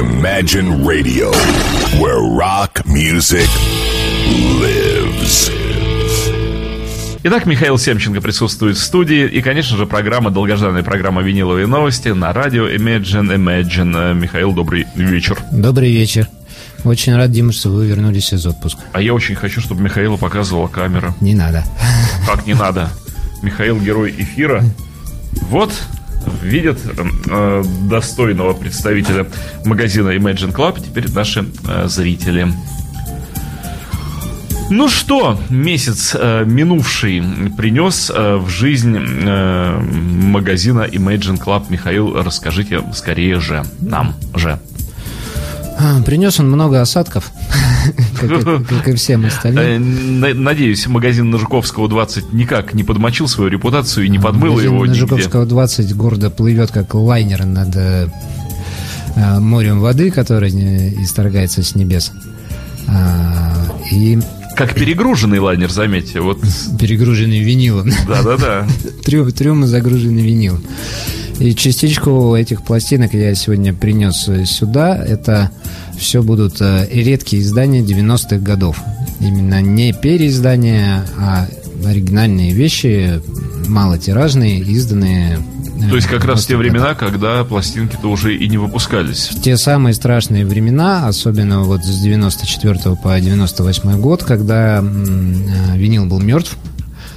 Imagine Radio, where rock music lives. Итак, Михаил Семченко присутствует в студии. И, конечно же, программа, долгожданная программа «Виниловые новости» на радио Imagine Imagine. Михаил, добрый вечер. Добрый вечер. Очень рад, Дима, что вы вернулись из отпуска. А я очень хочу, чтобы Михаила показывала камера. Не надо. Как не надо? Михаил герой эфира. Вот, видят э, достойного представителя магазина Imagine Club теперь наши э, зрители. Ну что, месяц э, минувший принес э, в жизнь э, магазина Imagine Club. Михаил, расскажите скорее же нам же. А, принес он много осадков, как, и всем остальным. Э, надеюсь, магазин Нажуковского 20 никак не подмочил свою репутацию и не подмыл его нигде. Нажуковского 20 гордо плывет, как лайнер над э, э, морем воды, который исторгается с небес. А, и как перегруженный лайнер, заметьте. Вот. Перегруженный винилом. Да-да-да. Трюм, трюмы загружены винилом. И частичку этих пластинок я сегодня принес сюда. Это все будут э, редкие издания 90-х годов. Именно не переиздания, а оригинальные вещи, малотиражные, изданные то есть как раз в те времена, когда пластинки-то уже и не выпускались. В те самые страшные времена, особенно вот с 94 по 98 год, когда э, винил был мертв,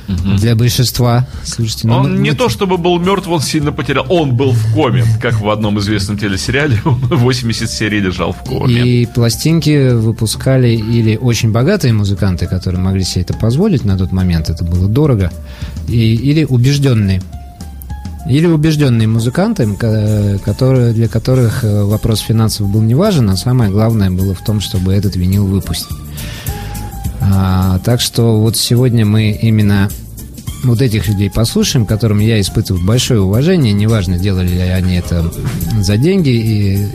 угу. для большинства. Слушайте, ну, он ну, не ну, то чтобы был мертв, он сильно потерял. Он был в коме, как в одном известном телесериале. Он 80 серий лежал в коме. И пластинки выпускали или очень богатые музыканты, которые могли себе это позволить на тот момент, это было дорого, и, или убежденные. Или убежденные музыканты, которые, для которых э, вопрос финансов был не важен, а самое главное было в том, чтобы этот винил выпустить. А, так что вот сегодня мы именно вот этих людей послушаем, которым я испытываю большое уважение, неважно, делали ли они это за деньги, и,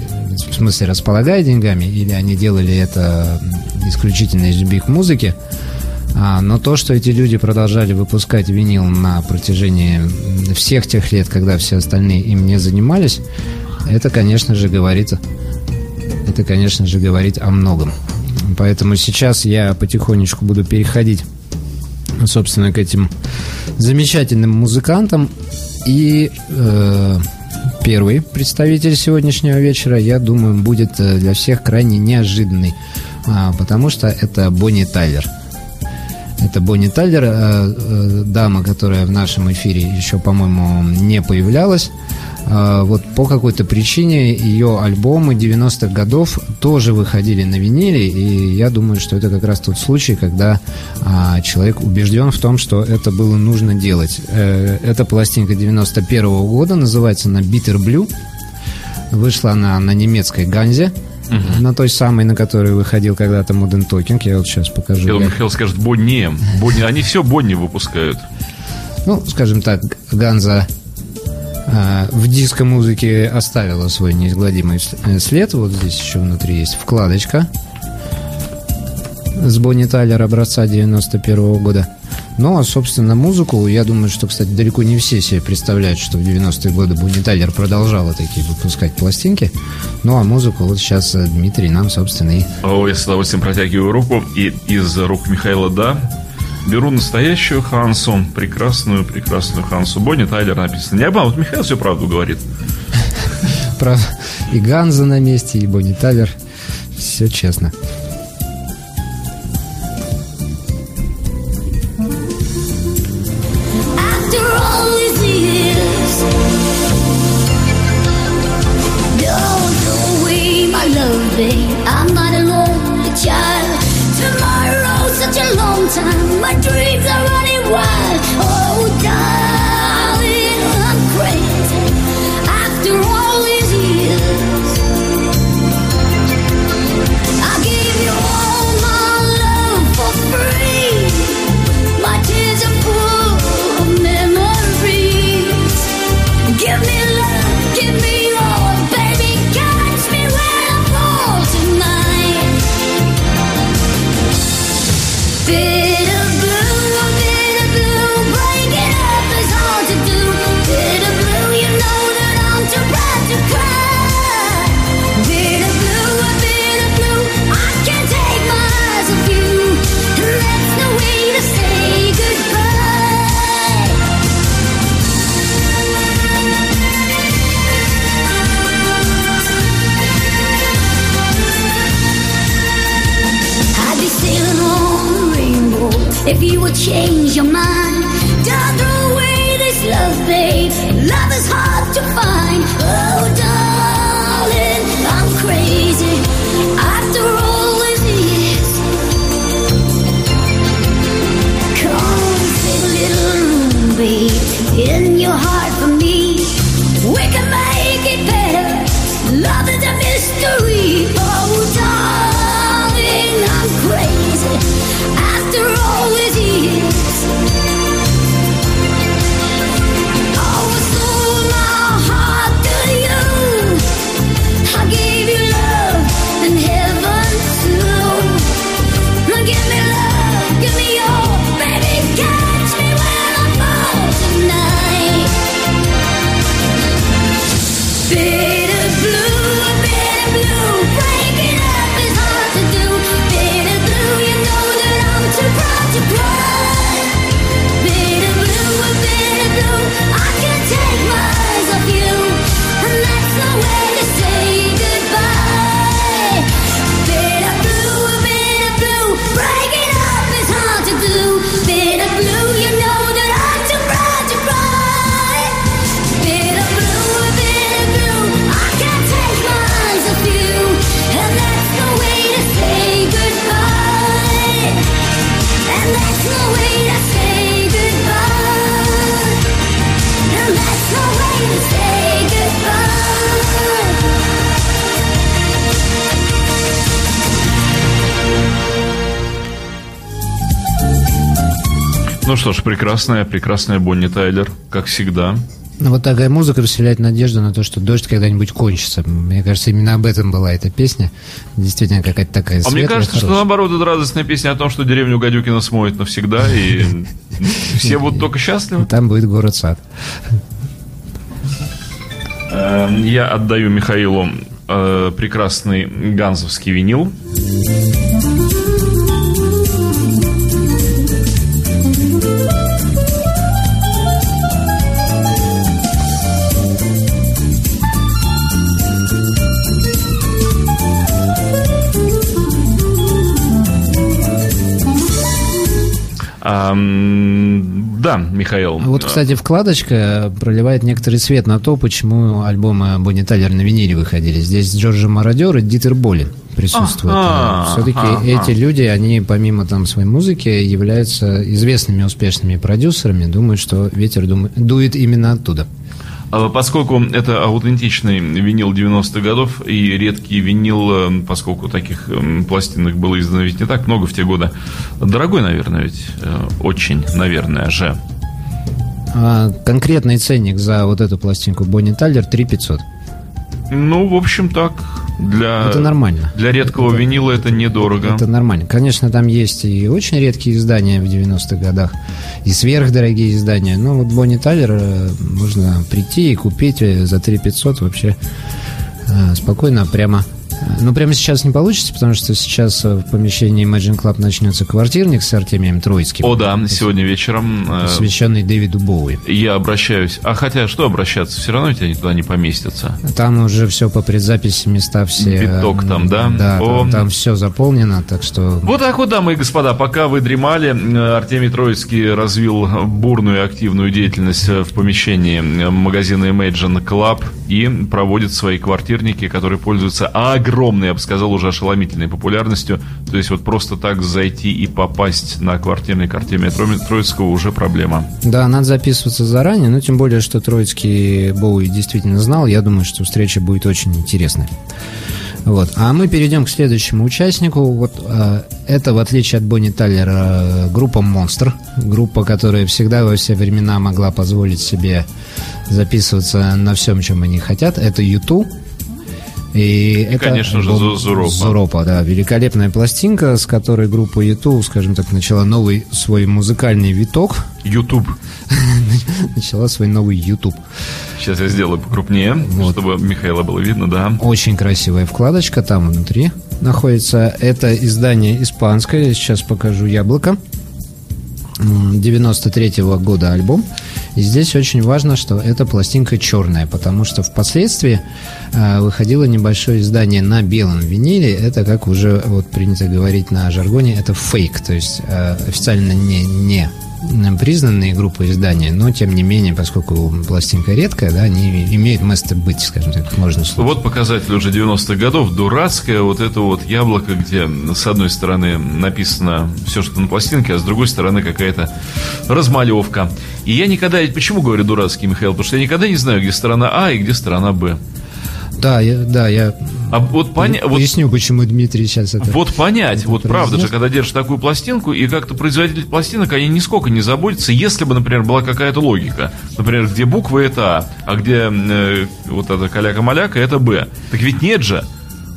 в смысле располагая деньгами, или они делали это исключительно из любви к музыке, а, но то, что эти люди продолжали выпускать винил на протяжении всех тех лет, когда все остальные им не занимались, это, конечно же, говорит, это, конечно же, говорит о многом. Поэтому сейчас я потихонечку буду переходить, собственно, к этим замечательным музыкантам. И э, первый представитель сегодняшнего вечера, я думаю, будет э, для всех крайне неожиданный, а, потому что это Бонни Тайлер. Это Бонни Тайлер, э, э, дама, которая в нашем эфире еще, по-моему, не появлялась. А, вот по какой-то причине ее альбомы 90-х годов тоже выходили на виниле, и я думаю, что это как раз тот случай, когда а, человек убежден в том, что это было нужно делать. Э, эта пластинка 91 -го года, называется она Bitter Blue. Вышла она на немецкой Ганзе. Угу. На той самой, на которой выходил когда-то Modern Talking. Я вот сейчас покажу. Думаю, Михаил скажет Бонни. Бонни. Они все Бонни выпускают. Ну, скажем так, Ганза а, в диско-музыке оставила свой неизгладимый э, след. Вот здесь еще внутри есть вкладочка с Бонни Тайлер образца 91 года. Ну, а, собственно, музыку, я думаю, что, кстати, далеко не все себе представляют, что в 90-е годы Бонни Тайлер продолжала такие выпускать пластинки. Ну, а музыку вот сейчас э, Дмитрий нам, собственно, и... О, я с удовольствием протягиваю руку, и из рук Михаила «да», беру настоящую Хансу, прекрасную, прекрасную Хансу. Бонни Тайлер написано. Не обман, вот Михаил все правду говорит. Правда. И Ганза на месте, и Бонни Тайлер. Все честно. will change your mind. Don't throw away this love, babe. Ну что ж, прекрасная, прекрасная Бонни Тайлер, как всегда. Ну, вот такая музыка вселяет надежду на то, что дождь когда-нибудь кончится. Мне кажется, именно об этом была эта песня. Действительно, какая-то такая А мне светлая, кажется, что хорошая. наоборот, это радостная песня о том, что деревню Гадюкина смоет навсегда, и все будут только счастливы. Там будет город-сад. Э, Я отдаю Михаилу э, прекрасный ганзовский винил. А, да, Михаил. Вот, кстати, вкладочка проливает некоторый свет на то, почему альбомы Бонни Тайлер на виниле выходили. Здесь Джорджи Мародер и Дитер Болин присутствуют. Ага, Все-таки ага. эти люди, они помимо там своей музыки являются известными успешными продюсерами. Думают, что ветер дует именно оттуда. А Поскольку это аутентичный винил 90-х годов и редкий винил, э, поскольку таких эм, пластинок было издано ведь не так много в те годы, дорогой, наверное, ведь э, очень, наверное же. А конкретный ценник за вот эту пластинку Бонни Тайлер 3 500. Ну, в общем, так. Для, Это нормально. Для редкого винила это недорого. Это нормально. Конечно, там есть и очень редкие издания в 90-х годах, и сверхдорогие издания. Но вот Бонни Тайлер э, можно прийти и купить э, за 3 500 вообще э, спокойно, прямо. Ну, прямо сейчас не получится, потому что сейчас э, в помещении Imagine Club начнется квартирник с Артемием Троицким, О, да, сегодня вечером э, посвященный Дэвиду Боуи. я обращаюсь. А хотя, что обращаться? Все равно ведь они туда не поместятся. Там уже все по предзаписи, места все... э, Биток там, да? Да, О. там, все заполнено, так что... Вот так вот, дамы и господа, пока вы дремали, Артемий Троицкий развил бурную и активную деятельность в помещении магазина Imagine Club и проводит свои квартирники, которые пользуются огромной, я бы сказал, уже ошеломительной популярностью. То есть вот просто так зайти и попасть на квартирник Артемия Тро- Троицкого уже проблема. Да, надо записываться заранее, но тем более, что Троицкий Боуи действительно знал. Я думаю, что встреча будет очень интересной. Вот. А мы перейдем к следующему участнику. Вот э, это, в отличие от Бонни Тайлера, группа Монстр. Группа, которая всегда во все времена могла позволить себе записываться на всем, чем они хотят. Это Юту. И, это конечно же, Зуропа. Зуропа, да. Великолепная пластинка, с которой группа Юту, скажем так, начала новый свой музыкальный виток. YouTube. Начала свой новый YouTube. Сейчас я сделаю покрупнее, чтобы Михаила было видно, да. Очень красивая вкладочка там внутри находится. Это издание испанское. Я сейчас покажу яблоко. М, 93-го года альбом. И здесь очень важно, что эта пластинка черная, потому что впоследствии э, выходило небольшое издание на белом виниле. Это, как уже вот принято говорить на жаргоне, это фейк, то есть э, официально не, не признанные группы издания, но тем не менее, поскольку пластинка редкая, да, они имеют место быть, скажем так, можно слушать. Вот показатель уже 90-х годов. Дурацкое вот это вот яблоко, где с одной стороны написано все, что на пластинке, а с другой стороны какая-то размалевка. И я никогда... Почему говорю дурацкий, Михаил? Потому что я никогда не знаю, где сторона А и где сторона Б. Да, я, да, я А вот, поня... вот, поясню, почему Дмитрий сейчас это... вот понять, это вот правда же, произнес. когда держишь такую пластинку, и как-то производитель пластинок, они нисколько не заботятся, если бы, например, была какая-то логика. Например, где буква это А, а где э, вот это каляка-маляка это Б. Так ведь нет же.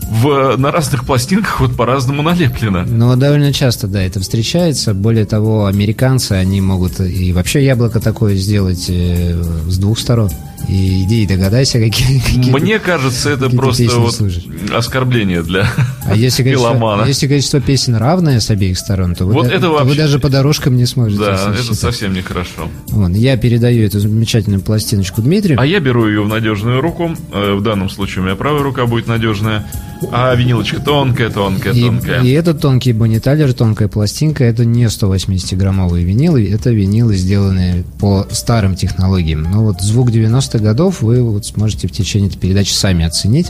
В, на разных пластинках вот по-разному налеплено. Но довольно часто, да, это встречается. Более того, американцы, они могут и вообще яблоко такое сделать э, с двух сторон. И иди и догадайся, какие, какие Мне кажется, это какие-то просто вот оскорбление для А если количество, меломана. если количество песен равное с обеих сторон, то вы, Вот да- это то вы вообще- даже по дорожкам не сможете Да, это сосчитать. совсем нехорошо. Вон, я передаю эту замечательную пластиночку Дмитрию. А я беру ее в надежную руку. Э, В данном случае у меня правая рука будет надежная. А винилочка тонкая, тонкая, И, тонкая. и этот тонкий бониталер, тонкая пластинка, это не 180-граммовые винилы, это винилы, сделанные по старым технологиям. Но вот звук 90-х годов вы вот сможете в течение этой передачи сами оценить,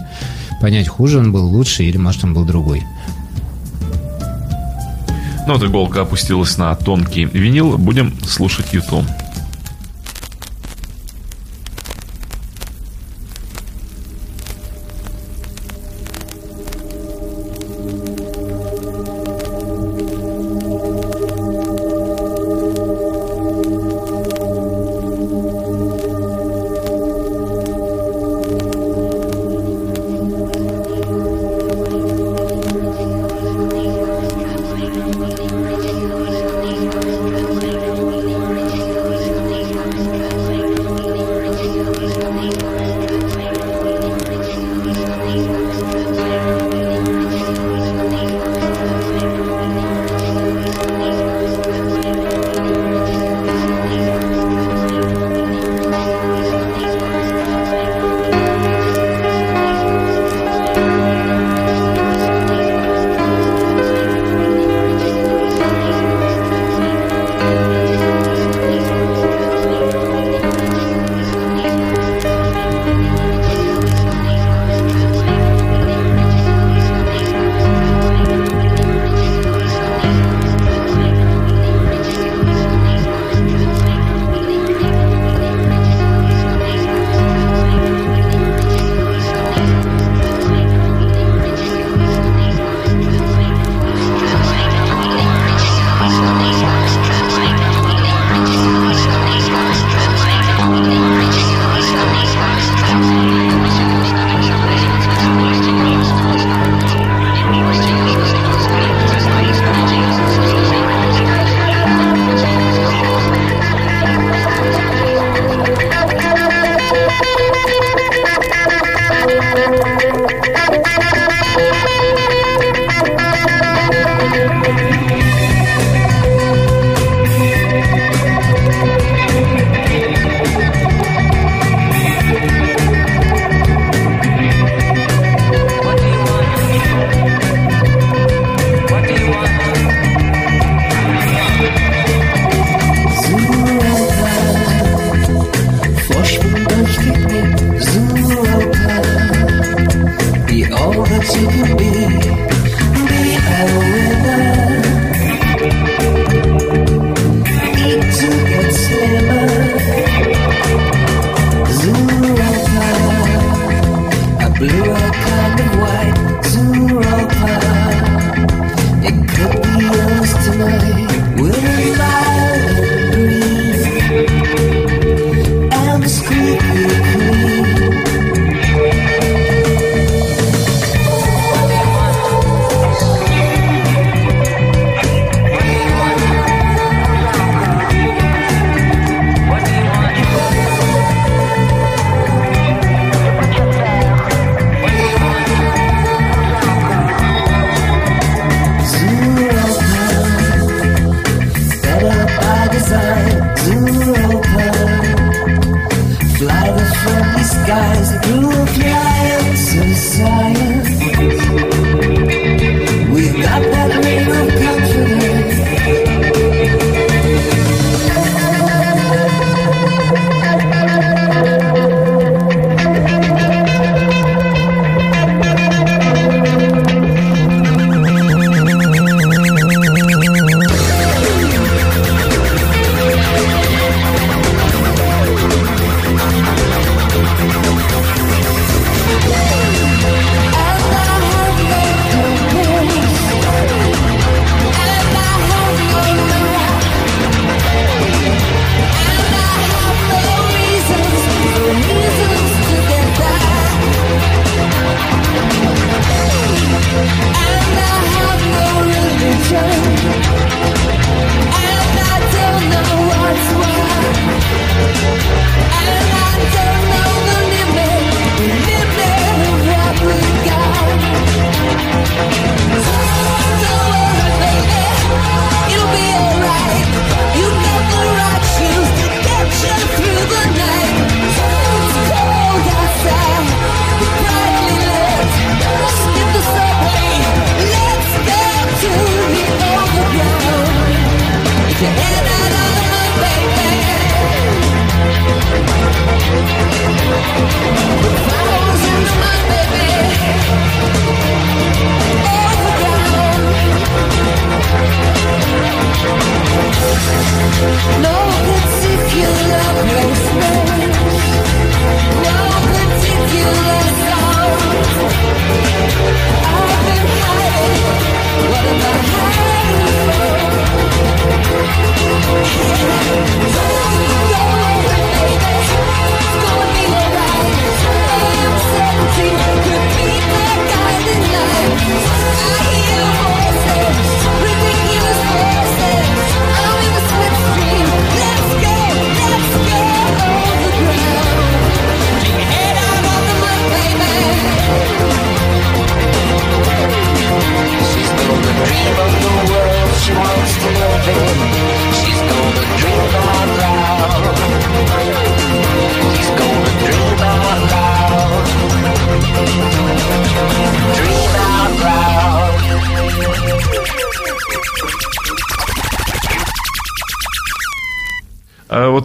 понять, хуже он был, лучше или, может, он был другой. Ну вот иголка опустилась на тонкий винил. Будем слушать YouTube.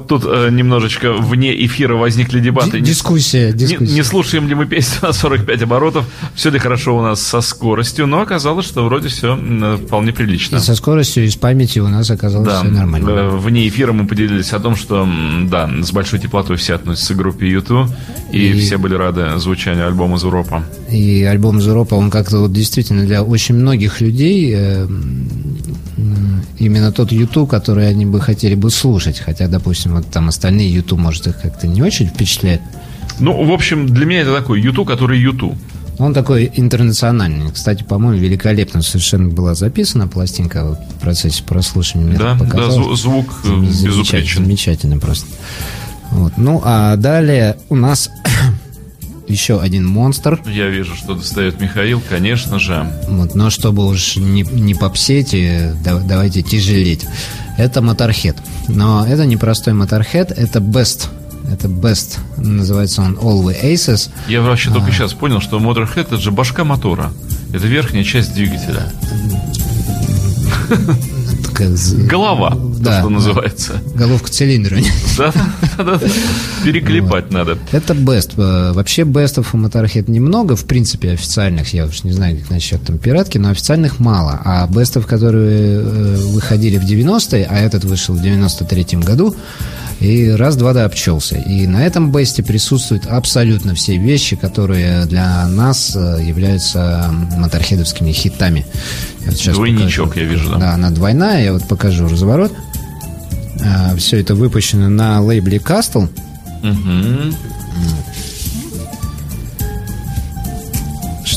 Вот тут э, немножечко вне эфира возникли дебаты. Ди- Не- Дискуссия, Не, дискуссия. не слушаем ли мы песню на 45 оборотов? Все ли хорошо у нас со скоростью? Но оказалось, что вроде все вполне прилично. И со скоростью, и с памятью у нас оказалось Да, все нормально. э, вне эфира мы поделились о том, что, да, с большой теплотой все относятся к группе YouTube, и, И- все были рады звучанию альбома из Европы. И альбом Зуропа, он как-то вот действительно для очень многих людей э, именно тот YouTube, который они бы хотели бы слушать. Хотя, допустим, вот там остальные YouTube, может, их как-то не очень впечатляет. Ну, в общем, для меня это такой YouTube, который YouTube. Он такой интернациональный. Кстати, по-моему, великолепно совершенно была записана пластинка вот в процессе прослушивания. Мне Да, да, звук э, Замечательно, безупречен. замечательно просто. Вот. Ну, а далее у нас еще один монстр. Я вижу, что достает Михаил, конечно же. Вот, но чтобы уж не, не попсеть, и да- давайте тяжелеть. Это Motorhead. Но это не простой Motorhead, это Best. Это Best. Называется он All the Aces. Я вообще А. только сейчас понял, что Motorhead это же башка мотора. Это верхняя часть двигателя. З- Голова, то, Да, что да. называется. Головка цилиндра. Да, да, да, да. Переклепать надо. Это Best. Э, Вообще бестов у Motorhead немного, в принципе, официальных. Я уж не знаю, как насчет там пиратки, но официальных мало. А бестов, которые э, выходили в 90-е, а этот вышел в 93-м году, и раз-два да обчелся. И на этом бесте присутствуют абсолютно все вещи, которые для нас э, являются моторхедовскими хитами. Я вот Двойничок, покажу. я вижу, да. Да, она двойная, я вот покажу разворот. Все это выпущено на лейбле Castle. Мгм.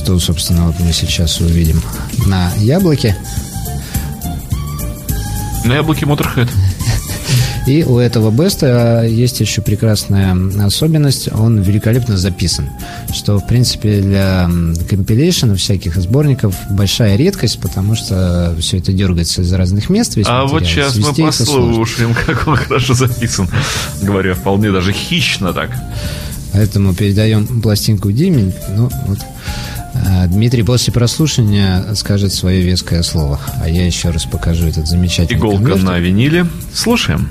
что, собственно, вот мы сейчас увидим на яблоке. На яблоке Motorhead. И у этого беста есть еще прекрасная особенность, он великолепно записан, что, в принципе, для компилейшена всяких сборников большая редкость, потому что все это дергается из разных мест. весь А вот материал, сейчас мы свести это сложно. послушаем, как он хорошо записан. Говоря вполне даже хищно так. Поэтому передаем пластинку Диме. Ну, вот. А, Дмитрий после прослушивания скажет свое веское слово, а я еще раз покажу этот замечательный Иголка конверт. на виниле. Слушаем.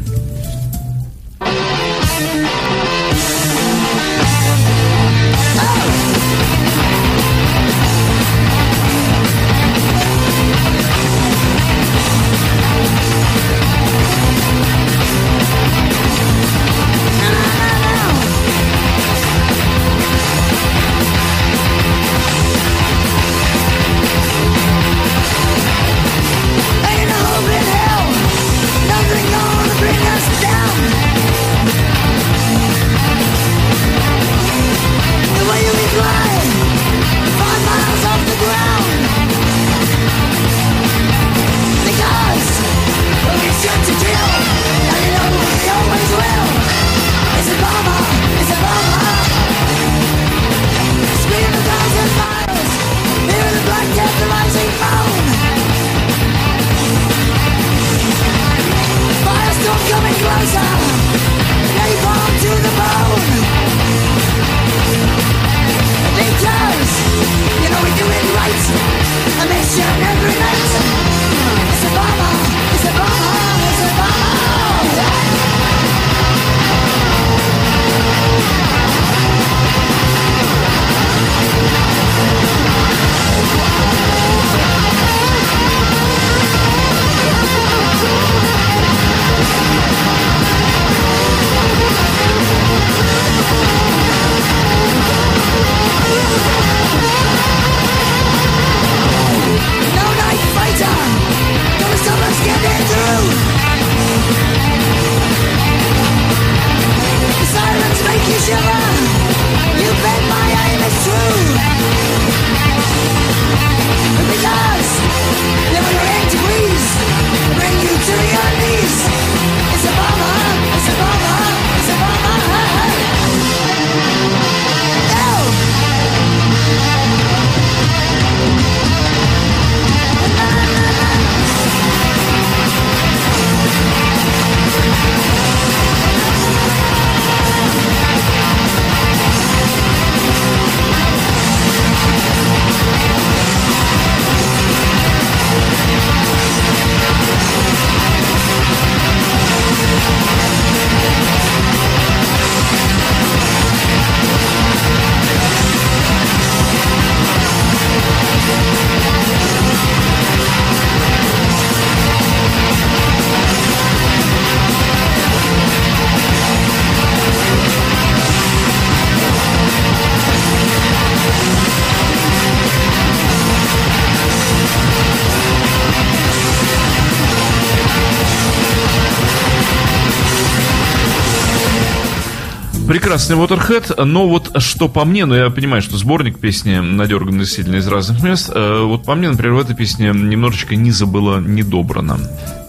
Прекрасный Motorhead, но вот что по мне, ну я понимаю, что сборник песни надерган действительно из разных мест, э, вот по мне, например, в этой песне немножечко низа было недобрано.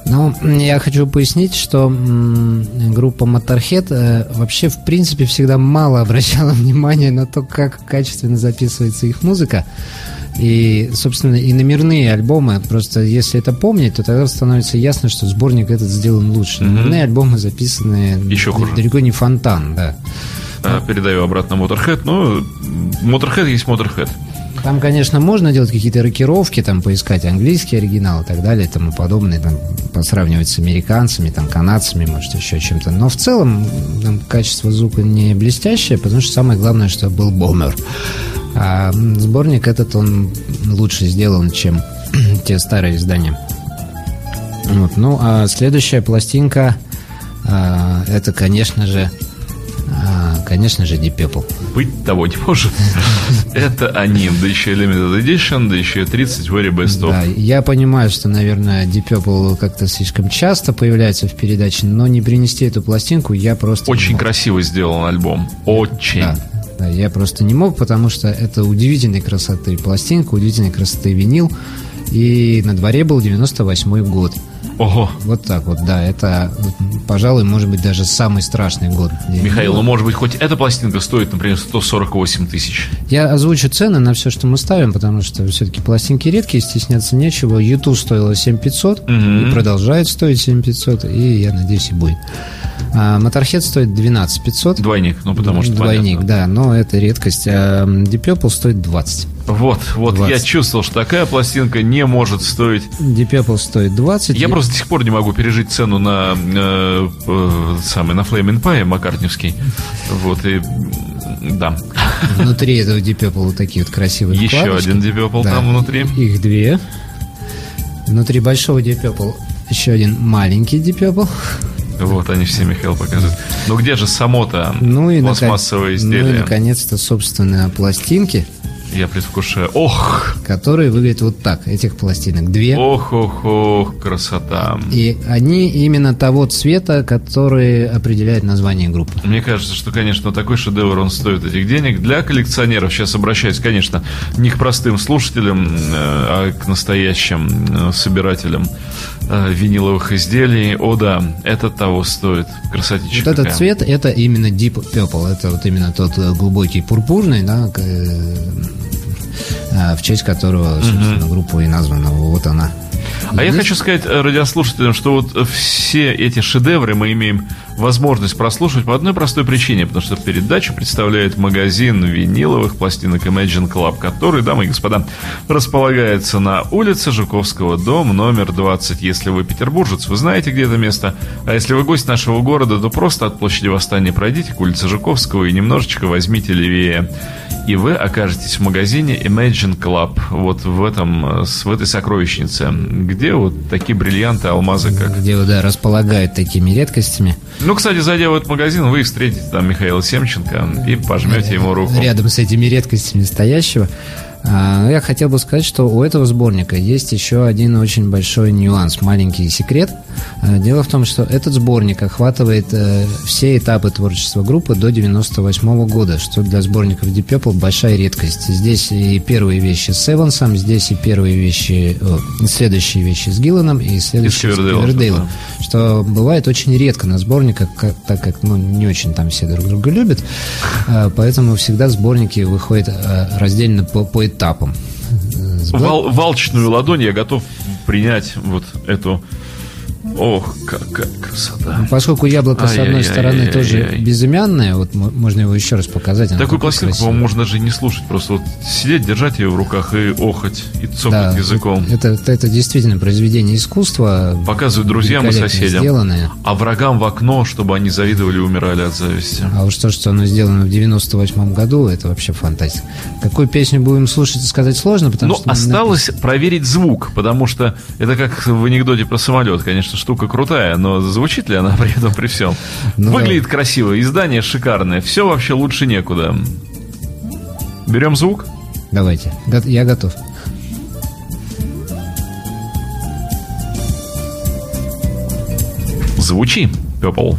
Ну, я хочу пояснить, что м, группа Motorhead э, вообще, в принципе, всегда мало обращала внимание на то, как качественно записывается их музыка. И, собственно, и номерные альбомы, просто если это помнить, то тогда становится ясно, что сборник этот сделан лучше. Номерные альбомы записаны Еще хуже. далеко не фонтан, да. Э, Передаю обратно Motorhead, но Motorhead есть Motorhead. Там, конечно, можно делать какие-то рокировки, там поискать английский оригинал и так далее, и тому подобное, там, посравнивать с американцами, там, канадцами, может, еще чем-то. Но в целом там, качество звука не блестящее, потому что самое главное, что был бомбер. А сборник этот, он лучше сделан, чем те старые издания. Вот. Ну, а следующая пластинка, а, это, конечно же, а, конечно же, Deep Purple. Быть того не может. Это они, да еще Limited Edition, да еще 30 Very Best of. Да, я понимаю, что, наверное, Deep Purple как-то слишком часто появляется в передаче, но не принести эту пластинку я просто... Очень красиво сделан альбом. Очень. Да, да, я просто не мог, потому что это удивительной красоты пластинка, удивительной красоты винил, и на дворе был 98 год. Ого. Вот так вот, да, это, пожалуй, может быть, даже самый страшный год. Михаил, ну может быть хоть эта пластинка стоит, например, 148 тысяч. Я озвучу цены на все, что мы ставим, потому что все-таки пластинки редкие, стесняться нечего. YouTube стоила 7500 Мгм. и продолжает стоить 7500, и я надеюсь и будет. А Motorhead стоит 12500. Двойник, ну потому что Двойник, понятно. да, но это редкость. А Deep Purple стоит 20. Вот, вот, 20. я чувствовал, что такая пластинка не может стоить. Deep Purple стоит 20. Я Просто до сих пор не могу пережить цену на э, э, самый на Flame Pie маккартневский. Вот и да. Внутри этого Deep Purple вот такие вот красивые Еще вкладочки. один Deep Purple Да, там внутри. Их две. Внутри большого Deep Purple еще один маленький Deep Purple. Вот они все Михаил показывает. Ну где же само-то Ну и, пластмассовое ну и изделие? наконец-то, собственно, пластинки, Я предвкушаю. Ох, которые выглядят вот так. Этих пластинок две. ох, ох, ох, красота. И они именно того цвета, который определяет название группы. Мне кажется, что, конечно, такой шедевр, он стоит этих денег. Для коллекционеров, сейчас обращаюсь, конечно, не к простым слушателям, э, а к настоящим э, собирателям э, виниловых изделий. О да, это того стоит. Красотища Вот этот цвет, это именно Deep Purple. Это вот именно тот э, глубокий пурпурный, да, э, в честь которого, собственно, группа и названа. Вот она. А я хочу сказать э, радиослушателям, что вот э, все эти шедевры мы имеем возможность прослушать по одной простой причине, потому что передачу представляет магазин виниловых пластинок Imagine Club, который, дамы и господа, располагается на улице Жуковского, дом номер 20. Если вы петербуржец, вы знаете, где это место, а если вы гость нашего города, то просто от площади Восстания пройдите к улице Жуковского и немножечко возьмите левее. И вы окажетесь в магазине Imagine Club, вот в этом, э, в этой сокровищнице, где вот такие бриллианты, алмазы, как... где да, располагают такими редкостями. Ну, кстати, зайдя в этот магазин, вы встретите там Михаила Семченко и пожмете ему руку. Рядом с этими редкостями стоящего. А, Я хотел бы сказать, что у этого сборника есть еще один очень большой нюанс, маленький секрет. А, Дело в том, что этот сборник охватывает э, все этапы творчества группы до 98 года, что для сборников Deep Purple большая редкость. Здесь и первые вещи с Эвансом, здесь и первые вещи, о, и следующие вещи с Гилланом, и следующие с Ривердейлом, Ривердейлом, что бывает очень редко на сборниках, как- так как ну, не очень там все друг друга любят, А, поэтому всегда сборники выходят раздельно по, по Э, Black- Вал- валчную ладонь я готов принять вот эту... Ох, какая красота. Поскольку яблоко с одной стороны тоже безымянное, вот мо- можно его еще раз показать. Такую пластинку, по-моему, можно и не слушать, просто вот сидеть, держать ее в руках и охать, и цокать Да, языком. Это, это, это действительно произведение искусства. Показывают друзьям и соседям. сделанное. А врагам в окно, чтобы они завидовали и умирали от зависти. А уж то, что оно сделано в 98 году, это вообще фантастика. Какую песню будем слушать, сказать сложно, потому Но что... осталось проверить звук, потому что это как в анекдоте про самолет. Конечно, штука крутая, но звучит ли она при этом при всем? Ну Выглядит красиво, издание шикарное, все вообще лучше некуда. Берем звук? Давайте, я готов. Звучи, Пепл.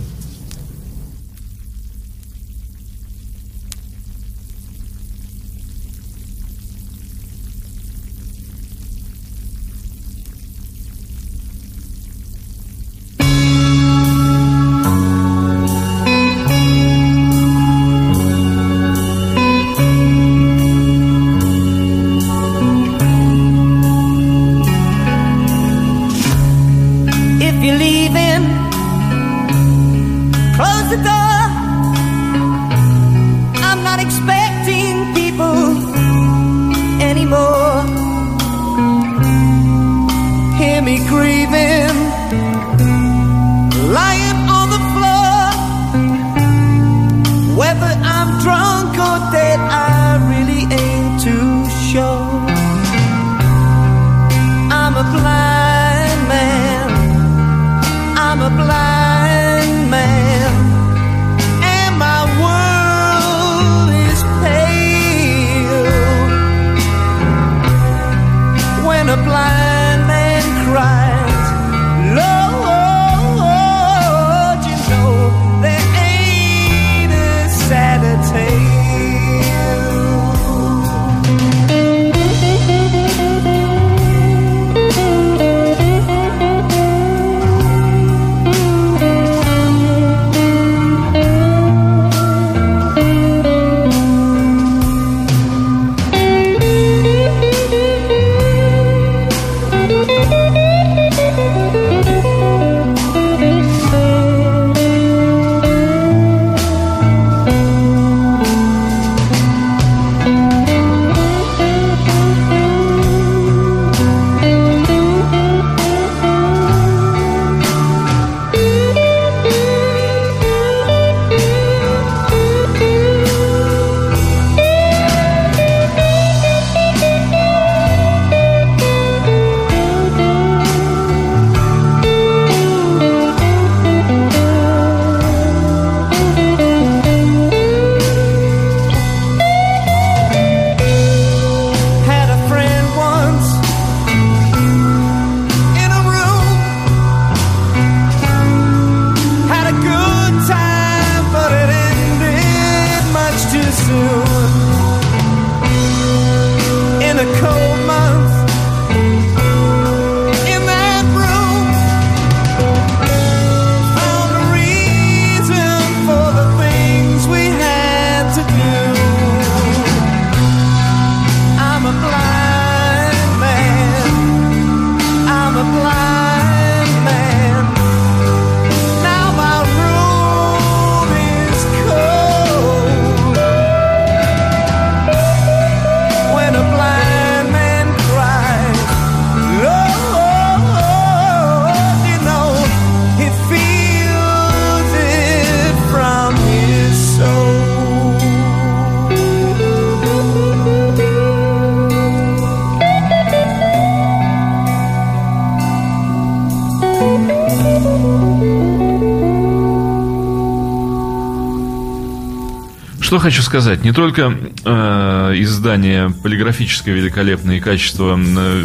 Что хочу сказать, не только э, издание полиграфическое великолепное и качество, э,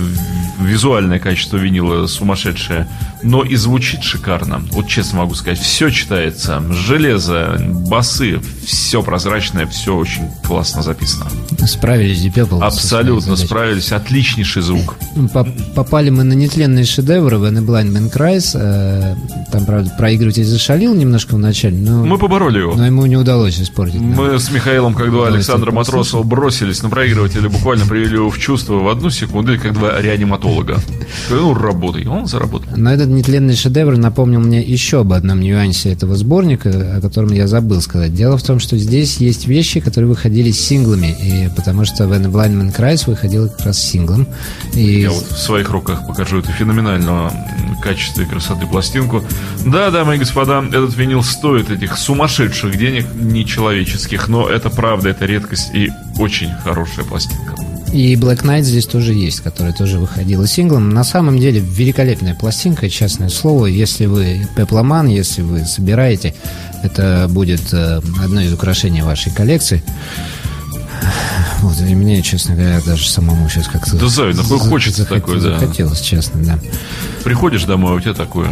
визуальное качество винила сумасшедшее, но и звучит шикарно. Вот честно могу сказать, все читается, железо, басы, все прозрачное, все очень классно записано. Справились Deep своей Абсолютно справились, отличнейший звук. Поп- Попали мы на нетленные шедевры When a Blind Man Cries. Там, правда, проигрыватель зашалил немножко в начале, но, Мы побороли его. но ему не удалось испортить. да. Мы с Михаилом, как два Александра. Матросова, бросились на проигрыватель и буквально привели его в чувство в одну секунду, или как два реаниматолога. Ну, работай. Он заработал. Но этот нетленный шедевр напомнил мне еще об одном нюансе этого сборника, о котором я забыл сказать. Дело в том, что здесь есть вещи, которые выходили синглами, и потому что When a Blind Man Cries выходил как раз синглом. И Я вот в своих руках покажу эту феноменального м, качества и красоты пластинку. Да, дамы и господа, этот винил стоит этих сумасшедших денег, нечеловеческих, но это правда, это редкость и очень хорошая пластинка. И Black Knight здесь тоже есть, которая тоже выходила синглом. На самом деле великолепная пластинка, честное слово. Если вы пепломан, если вы собираете, это будет э, одно из украшений вашей коллекции. Вот, и мне, честно говоря, даже самому сейчас как-то... Да завидно, за- хочется захот- такое, да. Захотелось, честно, да. Приходишь домой, а у тебя такое.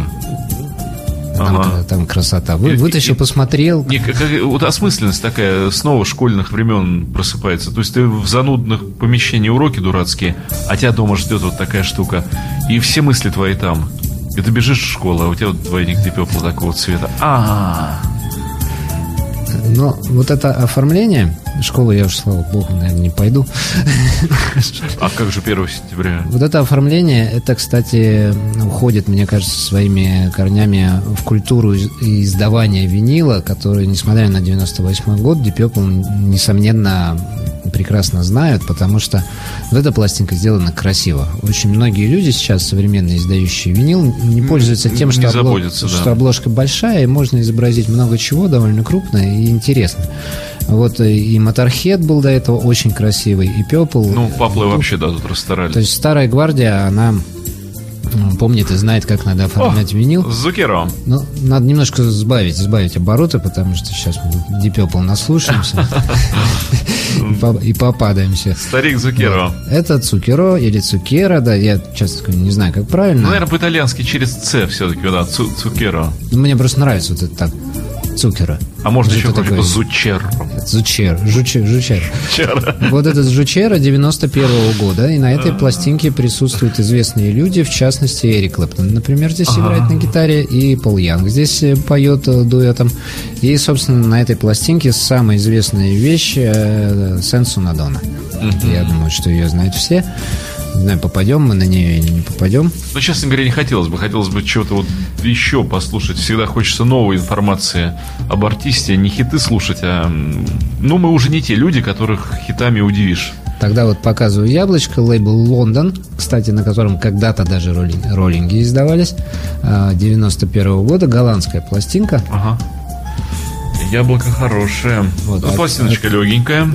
Там, Ага. там красота. Вы, вытащил, посмотрел. Не, как- вот осмысленность такая снова школьных времен просыпается. То есть ты в занудных помещениях уроки дурацкие, а тебя дома ждет вот такая штука. И все мысли твои там. И ты бежишь в школу, а у тебя вот двойник Дипепла такого цвета. А, Но вот это оформление, в школу я уж, слава богу, наверное, не пойду. а как же 1 сентября? Вот это оформление, это, кстати, уходит, мне кажется, своими корнями в культуру из- издавания винила, который, несмотря на 98 год, Purple, несомненно, прекрасно знают, потому что вот эта пластинка сделана красиво. Очень многие люди сейчас, современные издающие винил, не пользуются тем, что, обло- да. что обложка большая, и можно изобразить много чего довольно крупно и интересно. Вот э, и Моторхед был до этого очень красивый, и Пепл. Ну, Паплы вообще, да, тут расстарались. То есть старая гвардия, она м, помнит и знает, как надо оформлять винил. Зукеро. Ну, надо немножко сбавить, сбавить обороты, потому что сейчас мы Purple наслушаемся и по- и попадаемся. Старик Зукеро. Это Цукеро или Цукера, да, я часто не знаю, как Ну, правильно. наверное, по-итальянски через С все-таки, да, цу- Цукеро. Но Мне просто нравится вот это так. Цукера. А можно еще такое? Зучер. Зучер, жучер, жучер. Чер. Вот этот Жучера 91 года, и на этой пластинке присутствуют известные люди, в частности Эрик Клэптон, например, здесь играет на гитаре, и Пол Янг здесь э, поет э, дуэтом. И, собственно, на этой пластинке самая известная вещь э, Сенсу Надона. Я думаю, что ее знают все. Не знаю, попадем мы на нее или не попадем. Ну, честно говоря, не хотелось бы. Хотелось бы чего-то вот еще послушать. Всегда хочется новой информации об артисте. Не хиты слушать, а... Ну, мы уже не те люди, которых хитами удивишь. Тогда вот показываю яблочко, лейбл Лондон, кстати, на котором когда-то даже роли- роллинги издавались, а, 91 года, голландская пластинка. Ага. Яблоко хорошее. Вот, Ну, а- пластиночка легенькая.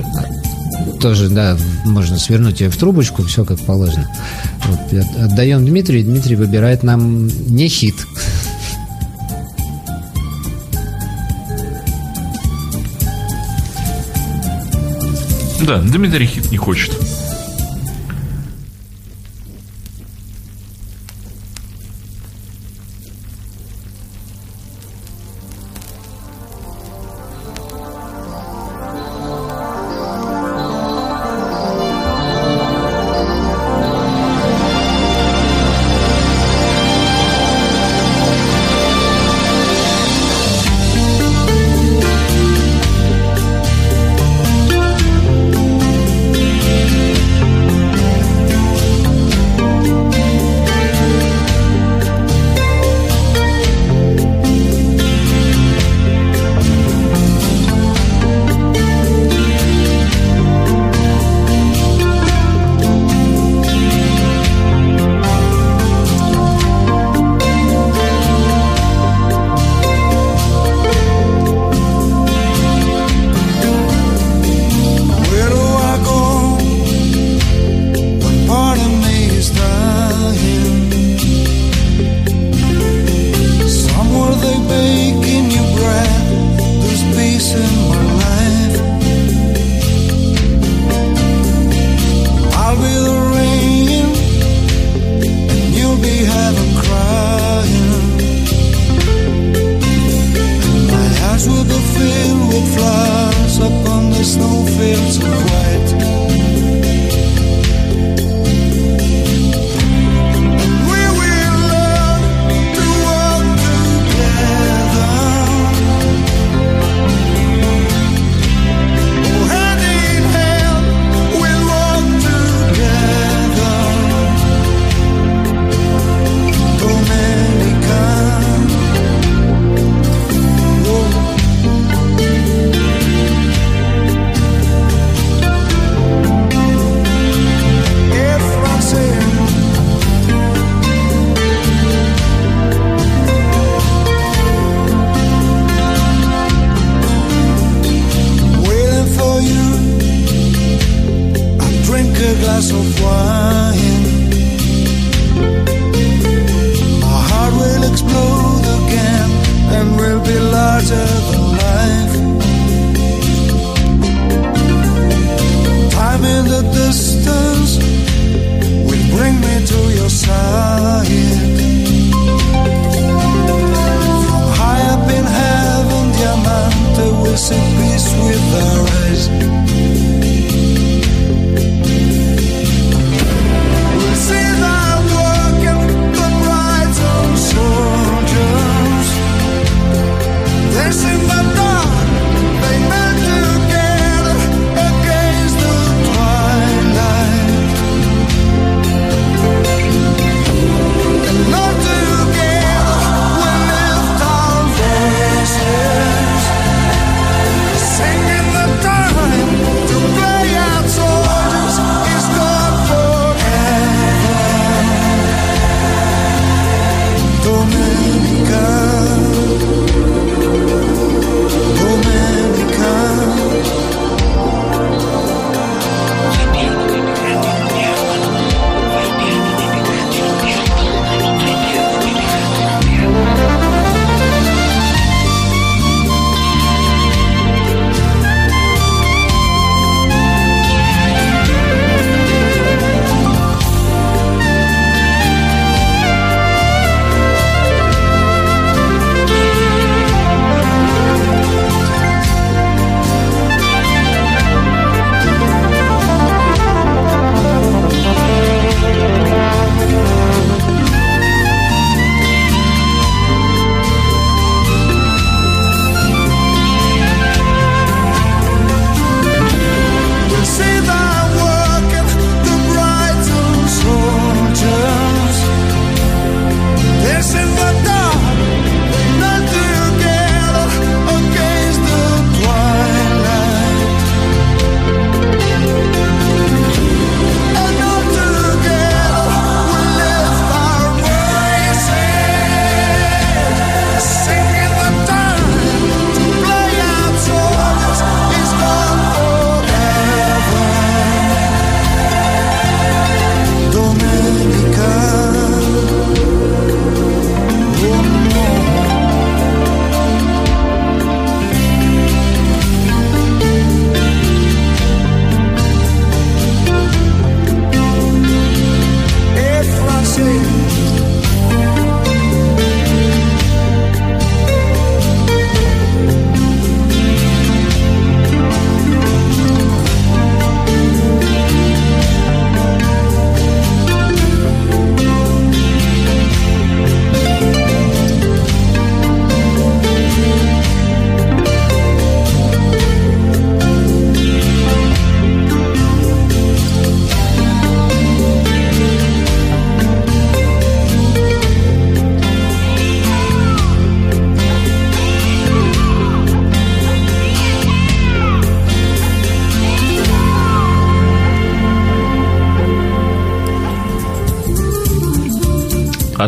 Тоже, да, можно свернуть ее в трубочку, все как положено. Вот, отдаем Дмитрию, и Дмитрий выбирает нам не хит. Да, Дмитрий хит не хочет.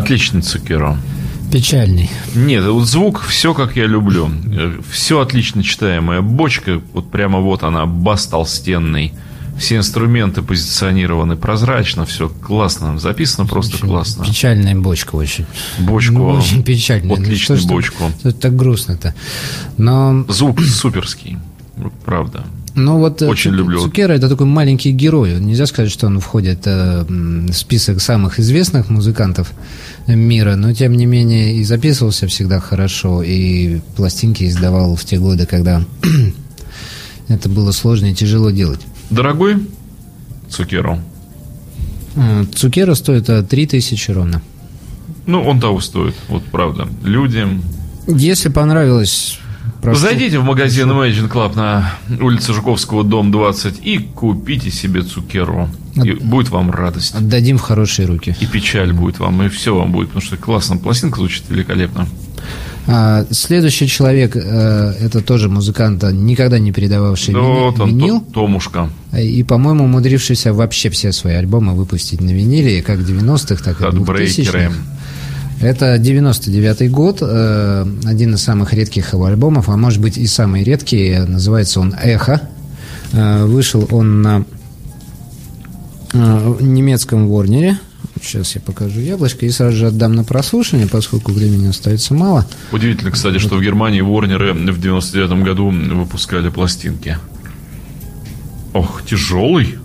Отличный Цукеро. Печальный. Нет, вот звук, все как я люблю. Все отлично читаемая. Бочка, вот прямо вот она, бас толстенный. Все инструменты позиционированы прозрачно, все классно. Записано просто Очень классно. Печальная бочка очень. Бочку. Ну, очень печальная. Ну, Отличную что ж так- бочку. Что это так грустно-то? Но, Звук суперский. Правда. Ну вот э, Очень Цу- люблю. Цукера это такой маленький герой. Нельзя сказать, что он входит э, в список самых известных музыкантов мира, но тем не менее и записывался всегда хорошо, и пластинки издавал в те годы, когда это было сложно и тяжело делать. Дорогой Цукеро. Э, Цукера стоит э, 3000 ровно. Ну, он того стоит, вот правда. Люди... Если понравилось... прошу- Зайдите в магазин Imagine Club на улице Жуковского, дом 20 и купите себе Цукеру. И будет вам радость. Отдадим в хорошие руки. И печаль будет вам, и все вам будет, потому что классно. Пластинка звучит великолепно. А, следующий человек, э, это тоже музыкант, а, никогда не передававший Да вини- он, винил, То- Томушка. и, по-моему, умудрившийся вообще все свои альбомы выпустить на виниле, как 90-х, так и Хардбрейкеры. 2000-х. Это 99-й год, э, один из самых редких его альбомов, а может быть и самый редкий, называется он «Эхо». Э, Вышел он на э, немецком Ворнере. Сейчас я покажу яблочко и сразу же отдам на прослушивание, поскольку времени остается мало. Удивительно, кстати, что в Германии Ворнеры в 99 году выпускали пластинки. Ох, тяжелый.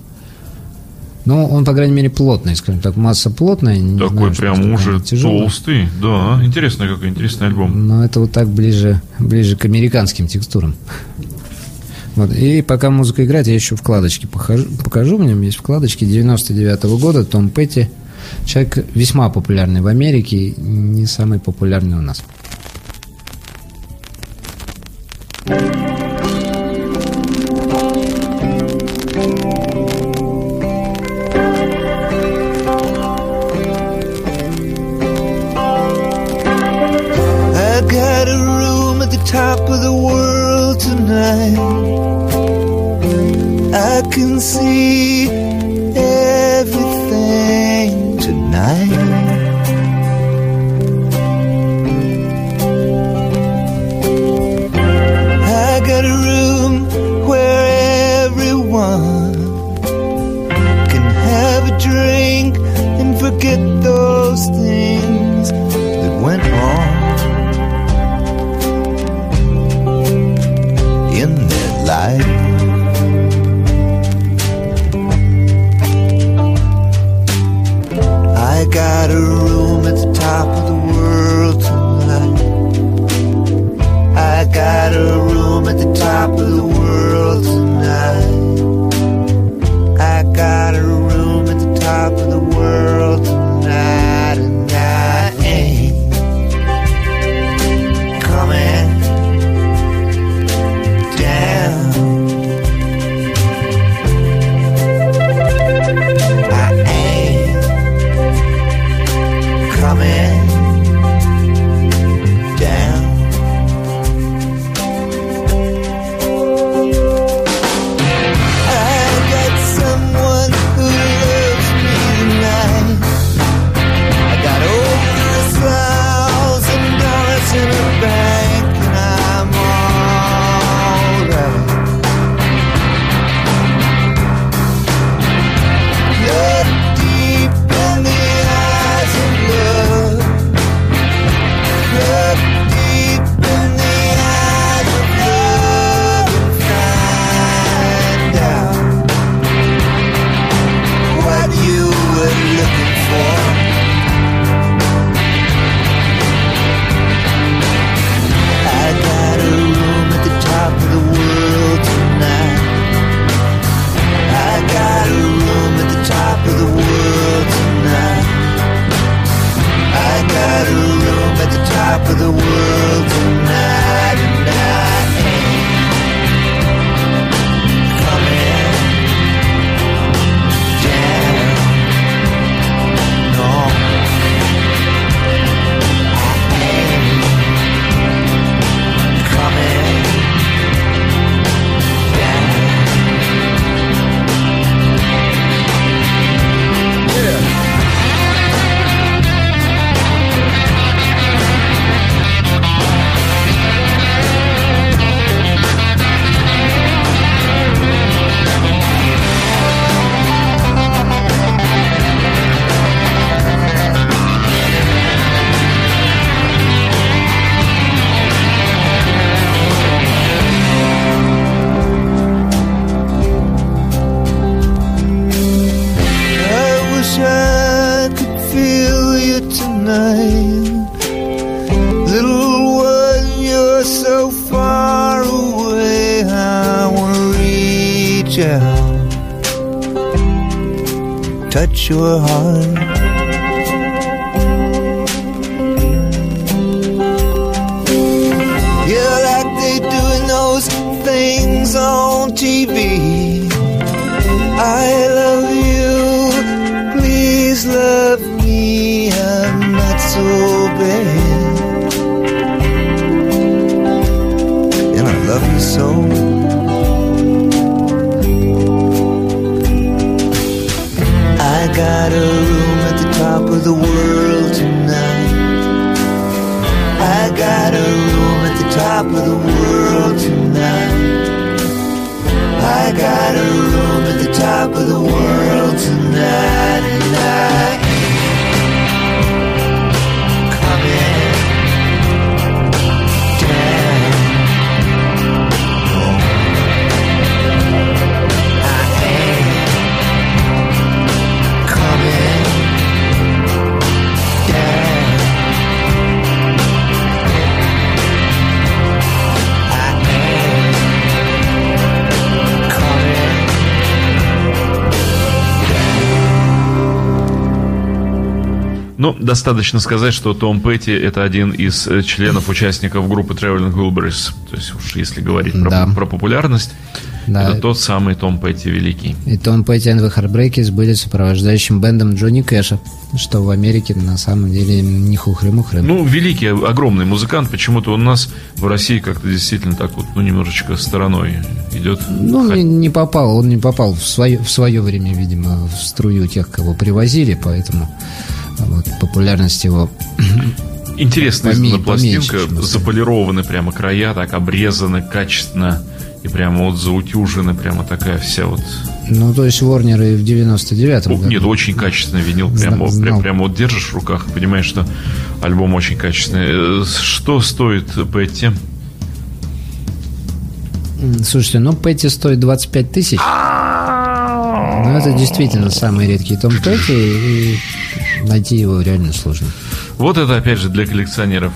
Ну, он, по крайней мере, плотный, скажем так, масса плотная. Такой знаю, прям уже тяжелый. толстый. Да, интересный какой, интересный альбом. Но это вот так ближе, ближе к американским текстурам. Вот. И пока музыка играет, я еще вкладочки покажу. покажу. У меня есть вкладочки 99 года, Том Петти. Человек весьма популярный в Америке, не самый популярный у нас. I out, touch your heart. Yeah, like they doing those things on TV. I love you, please love me. I'm not so bad, the world tonight. I got a room at the top of the world tonight. I got a room at the top of the world tonight, Ну, достаточно сказать, что Том Петти это один из э, членов, участников группы Traveling Wilburys. То есть уж если говорить про, Да. про популярность, Да. это тот самый Том Петти великий. И Том Петти and the Heartbreakers были сопровождающим бендом Джонни Кэша, что в Америке на самом деле не хухры-мухры. Ну, великий, огромный музыкант. Почему-то он у нас в России как-то действительно так вот, ну, немножечко стороной идет. Ну, не, не попал, он не попал в свое, в свое время, видимо, в струю тех, кого привозили, поэтому вот, популярность его... Интересно издана пластинка, заполированы прямо края, так обрезаны качественно. И прямо вот заутюжены, прямо такая вся вот... Ну, то есть Warner и в 99-м О, году. Нет, очень качественный винил. Прямо, знал. прям, прямо вот держишь в руках и понимаешь, что альбом очень качественный. Э, Что стоит Петти? Слушайте, ну, Петти стоит 25 тысяч. Ну, это действительно самый редкий Том Петти, и найти его реально сложно. Вот это, опять же, для коллекционеров.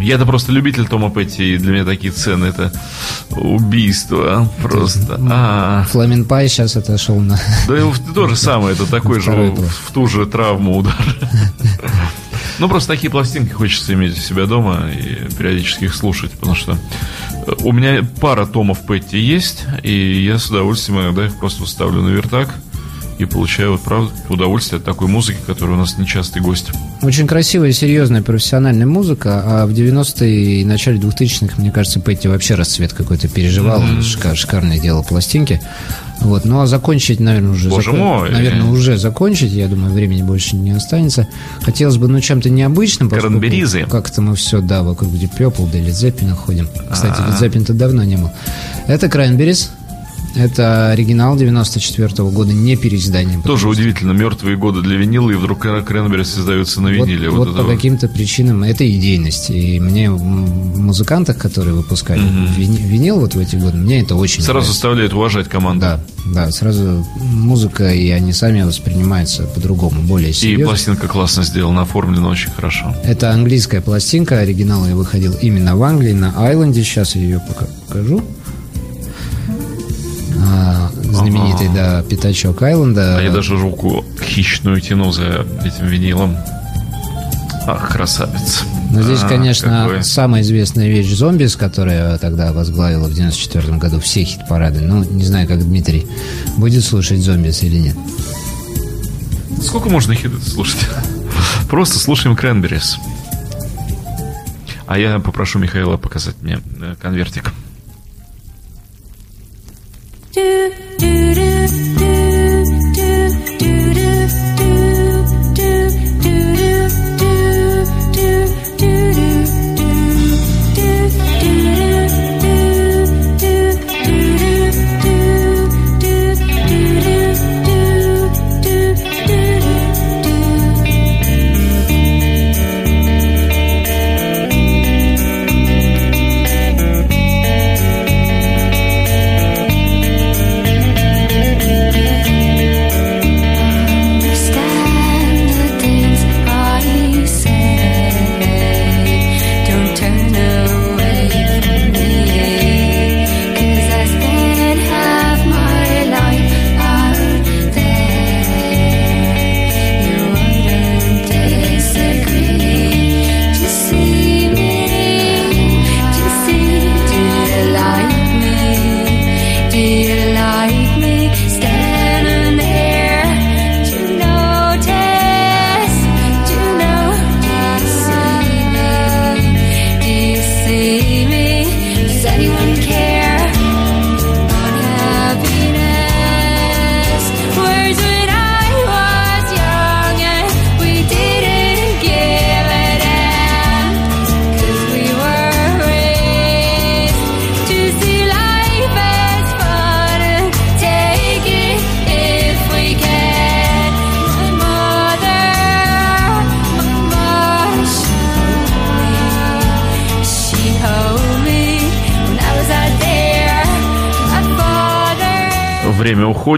Я-то просто любитель Тома Петти, и для меня такие цены это убийство просто. А, Фламин Пай сейчас отошел на... да в- то же самое, это такой же в, в ту же травму удар. Ну, просто такие пластинки хочется иметь у себя дома и периодически их слушать, потому что э, у меня пара томов Петти есть, и я с удовольствием иногда их просто ставлю на вертак и получаю, вот, правда, удовольствие от такой музыки, которая у нас нечастый гость. Очень красивая, серьезная, профессиональная музыка, а в 90-е и начале 2000-х, мне кажется, Петти вообще расцвет какой-то переживал, он шика- шикарно делал пластинки. Вот, ну а закончить, наверное, уже... Боже мой. Наверное, уже закончить, я думаю, времени больше не останется. Хотелось бы, ну, чем-то необычным. поскольку Кранберизы. Как-то мы все, да, вокруг Deep Purple, да, Zeppelin ходим. Кстати, Zeppelin-то давно не был. Это Cranberries. Это оригинал 94 года, не переиздание. Тоже удивительно, мертвые годы для винила, и вдруг Кренберис издаются на виниле. Вот, Вот, вот по вот. каким-то причинам это идейность. И мне музыкантах, которые выпускали вини- винил вот в эти годы, мне это очень Сразу нравится. заставляет уважать команду. Да, да, сразу музыка, и они сами воспринимаются по-другому, более И серьезно. пластинка классно сделана, оформлена очень хорошо. Это английская пластинка, оригинал я выходил именно в Англии, на Айленде, сейчас я ее пока покажу. А, знаменитый, да, пятачок Айленда. А я даже руку хищную тяну за этим винилом. Ах, красавец. Но здесь, А, конечно, какой. самая известная вещь «Зомбис», которая тогда возглавила в 94 году все хит-парады. Ну, не знаю, как Дмитрий будет слушать «Зомбис» или нет. Сколько можно хиты слушать? Просто слушаем Кренберис. А я попрошу Михаила показать мне э, конвертик.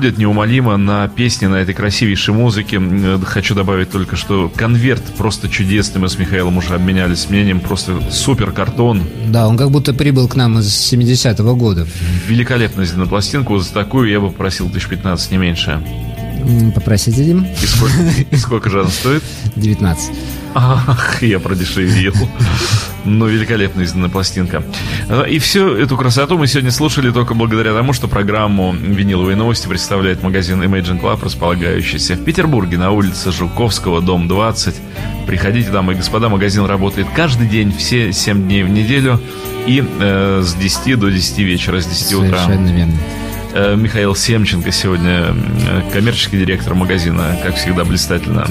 Уходит неумолимо на песни, на этой красивейшей музыке. М, Хочу добавить только, что конверт просто чудесный. Мы с Михаилом уже обменялись мнением. Просто супер картон. Да, он как будто прибыл к нам из 70-го года. Великолепно сделана пластинка. Вот за такую я бы попросил 1015, не меньше. М, Попросите, Дим. И сколько, и сколько же она стоит? 19. Ах, я продешевил. Ну, великолепно издана пластинка. А, И всю эту красоту мы сегодня слушали только благодаря тому, что программу «Виниловые новости» представляет магазин Imagine Club, располагающийся в Петербурге на улице Жуковского, дом 20. Приходите, дамы и господа, магазин работает каждый день, все 7 дней в неделю и э, с 10 до 10 вечера, с 10 утра. Совершенно верно. Э, Михаил Семченко сегодня э, коммерческий директор магазина, как всегда, блистательно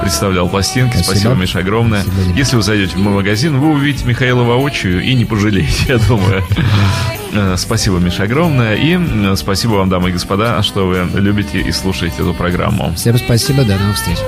представлял пластинки. Спасибо, Спасибо. Миша, огромное. Спасибо. Если вы зайдете в мой магазин, вы увидите Михаила воочию и не пожалеете, я думаю. Э, Спасибо, Миша, огромное. И э, спасибо вам, дамы и господа, что вы любите и слушаете эту программу. Всем спасибо, до новых встреч.